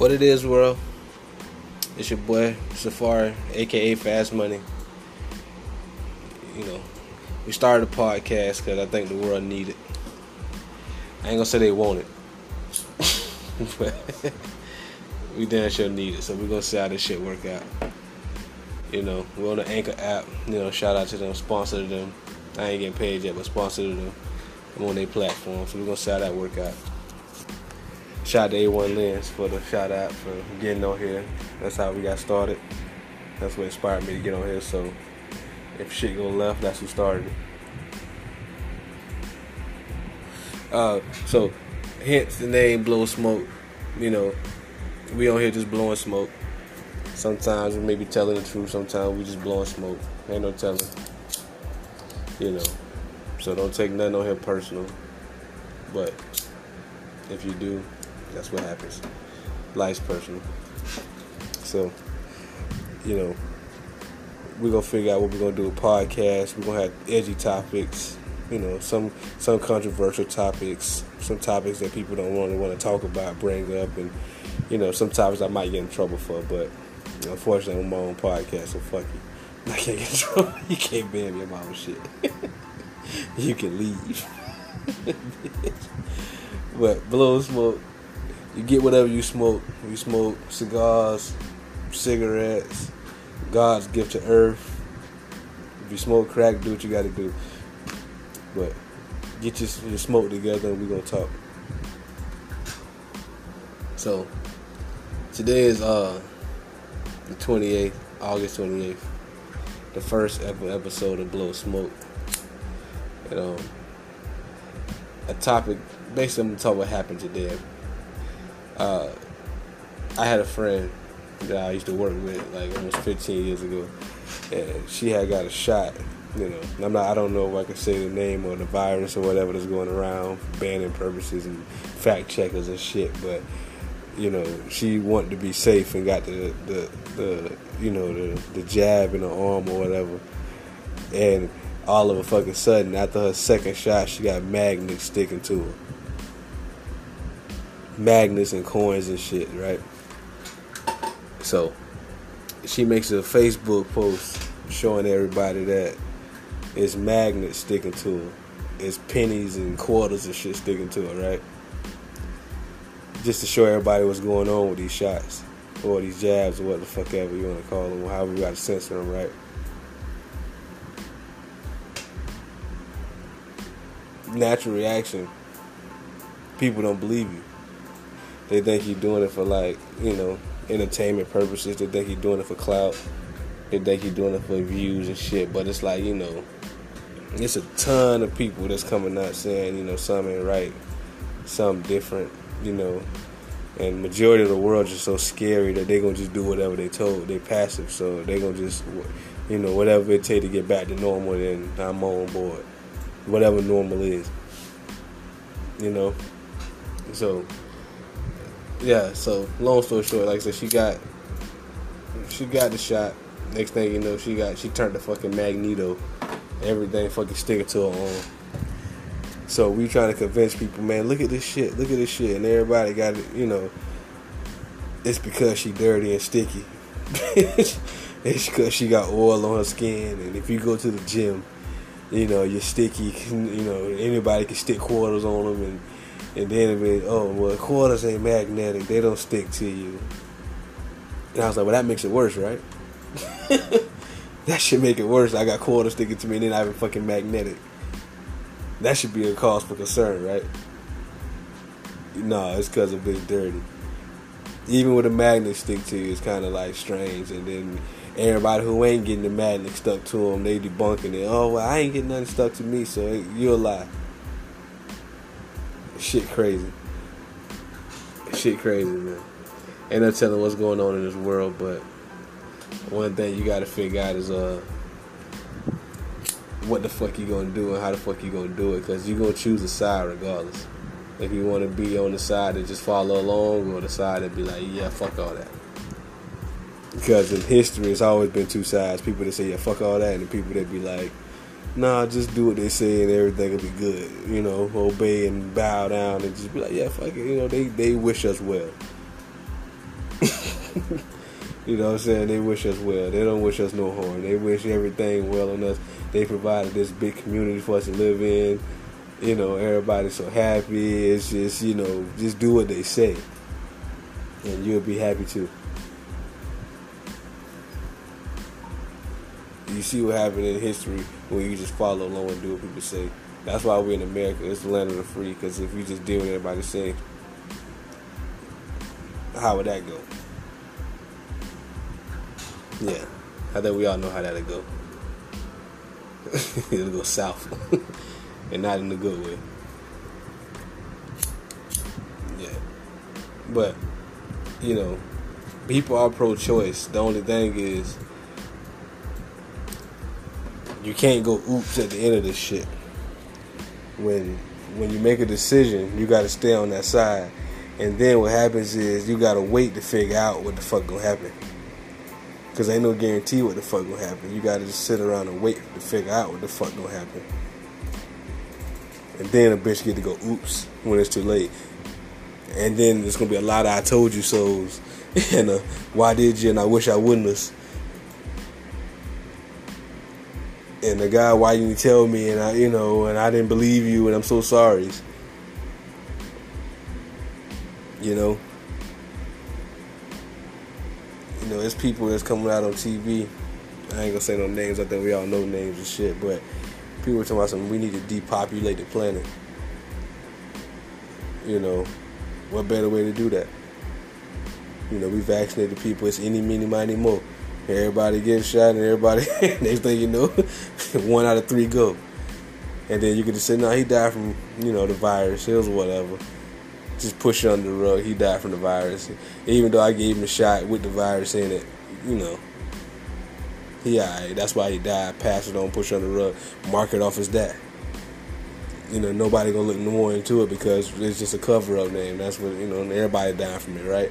What it is, world? It's your boy Ferrari, aka Fast Money. You know, we started a podcast because I think the world needed. It. I ain't gonna say they want it, but we damn sure need it. So we're gonna see how this shit work out. You know, we're on the Anchor app. You know, shout out to them, sponsor them. I ain't getting paid yet, but sponsor them. I'm on their platform, so we're gonna see how that work out. Shout out to A1 Lens for the shout out for getting on here. That's how we got started. That's what inspired me to get on here. So if shit go left, that's who started it. Uh, so hence the name Blow Smoke. You know, we on here just blowing smoke. Sometimes we may be telling the truth. Sometimes we just blowing smoke. Ain't no telling. You know, so don't take nothing on here personal. But if you do, that's what happens. Life's personal. So, you know, we're gonna figure out what we're gonna do a podcast. We're gonna have edgy topics, you know, some some controversial topics, some topics that people don't really want to talk about, bring up, and you know, some topics I might get in trouble for. But unfortunately, I'm my own podcast, so fuck you. I can't get in trouble. You can't ban me about my shit. you can leave. but blow smoke you get whatever you smoke. You smoke cigars, cigarettes, God's gift to earth. If you smoke crack, do what you got to do. But get your, your smoke together and we're going to talk. So, today is uh the 28th, August 28th, the first ever episode of Blow Smoke. And um, a topic, basically, I'm to talk what happened today uh, I had a friend that I used to work with like almost 15 years ago, and she had got a shot. You know, I'm not. I don't know if I can say the name or the virus or whatever that's going around banning purposes and fact checkers and shit, but you know, she wanted to be safe and got the the, the you know the the jab in her arm or whatever, and all of a fucking sudden after her second shot, she got magnets sticking to her magnets and coins and shit, right? So she makes a Facebook post showing everybody that it's magnets sticking to her. It's pennies and quarters and shit sticking to her, right? Just to show everybody what's going on with these shots. Or these jabs or what the fuck ever you want to call them, however you got to censor them, right? Natural reaction. People don't believe you. They think he's doing it for like, you know, entertainment purposes. They think he's doing it for clout. They think he's doing it for views and shit. But it's like, you know, it's a ton of people that's coming out saying, you know, something ain't right, something different, you know. And majority of the world is so scary that they're gonna just do whatever they told. They passive, so they're gonna just, you know, whatever it take to get back to normal. Then I'm on board. Whatever normal is, you know. So yeah, so long story short, like I said, she got she got the shot. Next thing you know, she got she turned the fucking magneto. Everything fucking sticking to her arm. So we trying to convince people, man, look at this shit, look at this shit, and everybody got it, you know. It's because she dirty and sticky. it's because she got oil on her skin, and if you go to the gym, you know you're sticky. You know anybody can stick quarters on them, and and then it be, oh, well, quarters ain't magnetic. They don't stick to you. And I was like, well, that makes it worse, right? that should make it worse. I got quarters sticking to me and then I have a fucking magnetic. That should be a cause for concern, right? No, it's because of being dirty. Even with a magnet stick to you, it's kind of like strange. And then everybody who ain't getting the magnet stuck to them, they debunking it. Oh, well, I ain't getting nothing stuck to me, so you're a lie shit crazy. Shit crazy, man. Ain't no telling what's going on in this world, but one thing you gotta figure out is uh what the fuck you gonna do and how the fuck you gonna do it, cause you gonna choose a side regardless. If you wanna be on the side that just follow along, or the side that be like, yeah, fuck all that. Because in history, it's always been two sides: people that say, yeah, fuck all that, and the people that be like, nah, just do what they say and everything will be good. You know, obey and bow down and just be like, yeah, fuck it. You know, they, they wish us well. you know what I'm saying? They wish us well. They don't wish us no harm. They wish everything well on us. They provided this big community for us to live in. You know, everybody's so happy. It's just, you know, just do what they say. And you'll be happy too. You see what happened in history when you just follow along and do what people say. That's why we're in America. It's the land of the free. Because if we just do what everybody say, how would that go? Yeah, I think we all know how that'll go. It'll go south, and not in the good way. Yeah, but you know, people are pro-choice. The only thing is, you can't go oops at the end of this shit. When when you make a decision, you got to stay on that side. And then what happens is you gotta wait to figure out what the fuck gonna happen. Cause ain't no guarantee what the fuck gonna happen. You gotta just sit around and wait to figure out what the fuck gonna happen. And then a bitch get to go oops when it's too late. And then there's gonna be a lot of I told you so's and uh, why did you and I wish I wouldn't have. And the guy, why you tell me? And I, you know, and I didn't believe you, and I'm so sorry. You know, you know, there's people that's coming out on TV. I ain't gonna say no names. I think we all know names and shit, but people are talking about something. We need to depopulate the planet. You know, what better way to do that? You know, we vaccinated people. It's any, many, miny, more. Everybody getting shot, and everybody next thing you know, one out of three go. And then you can just say, no, he died from you know the virus. It was whatever just push it under the rug. He died from the virus. Even though I gave him a shot with the virus in it, you know, he alright. That's why he died. Pass it on, push it on the rug, mark it off as that. You know, nobody gonna look no more into it because it's just a cover up name. That's what you know. Everybody died from it, right?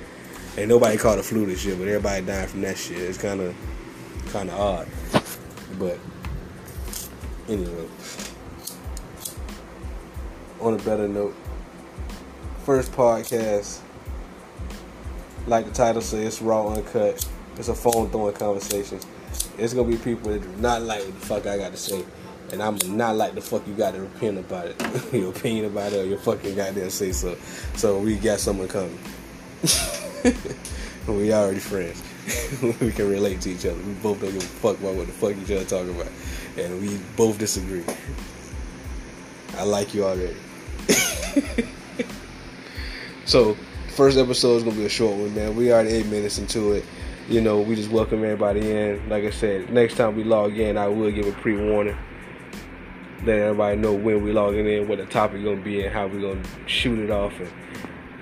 Ain't nobody caught a flu this year, but everybody died from that shit. It's kind of, kind of odd. But anyway, on a better note first podcast, like the title says, it's raw, uncut. It's a phone throwing conversation. It's gonna be people that do not like what the fuck I got to say, and I'm not like the fuck you got to repent about it, your opinion about it, or your fucking goddamn say so. So we got someone coming. we already friends. we can relate to each other. We both don't give a fuck about what the fuck each other talking about, and we both disagree. I like you already. So first episode is gonna be a short one, man. We already eight minutes into it. You know, we just welcome everybody in. Like I said, next time we log in, I will give a pre-warning. Let everybody know when we logging in, what the topic gonna be, and how we gonna shoot it off. And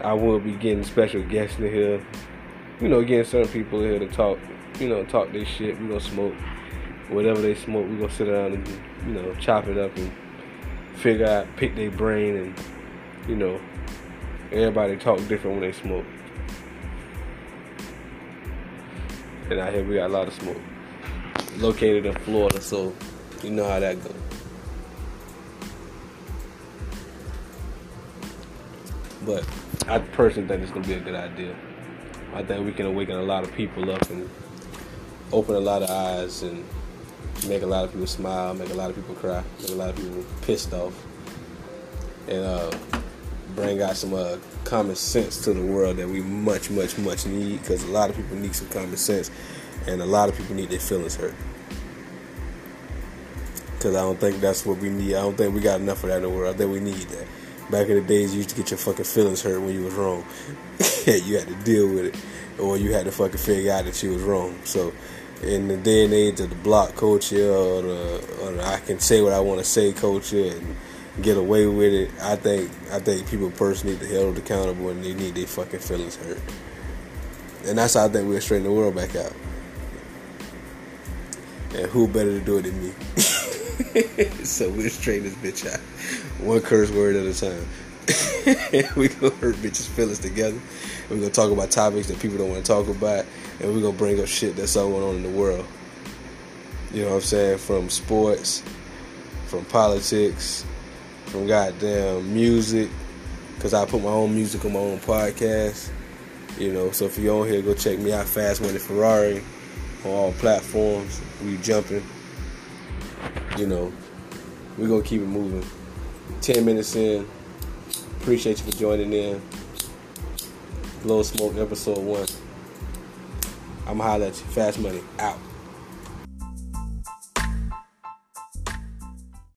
I will be getting special guests in here. You know, getting certain people here to talk. You know, talk this shit. We gonna smoke whatever they smoke. We gonna sit around and you know chop it up and figure out, pick their brain, and you know Everybody talk different when they smoke. And out here we got a lot of smoke. Located in Florida, so you know how that goes. But I personally think it's gonna be a good idea. I think we can awaken a lot of people up and open a lot of eyes and make a lot of people smile, make a lot of people cry, make a lot of people pissed off. And uh, bring out some uh, common sense to the world that we much, much, much need because a lot of people need some common sense and a lot of people need their feelings hurt. Because I don't think that's what we need. I don't think we got enough of that in the world. I think we need that. Back in the days, you used to get your fucking feelings hurt when you was wrong. you had to deal with it, or you had to fucking figure out that you was wrong. So, in the day and age of the block culture, or the, or the I can say what I want to say culture, and get away with it. I think I think people personally need to held accountable and they need their fucking feelings hurt. And that's how I think we'll straighten the world back out. And who better to do it than me? so we'll straighten this bitch out. One curse word at a time. we gonna hurt bitches' feelings together. We're gonna talk about topics that people don't want to talk about, and we're gonna bring up shit that's going on in the world. You know what I'm saying? From sports, from politics, from goddamn music, because I put my own music on my own podcast. You know, so if you're on here, go check me out, Fast Money Ferrari, on all platforms. We jumping. You know, we're gonna keep it moving. Ten minutes in. Appreciate you for joining in. Blow Smoke episode one. I'ma holla at you. Fast Money out.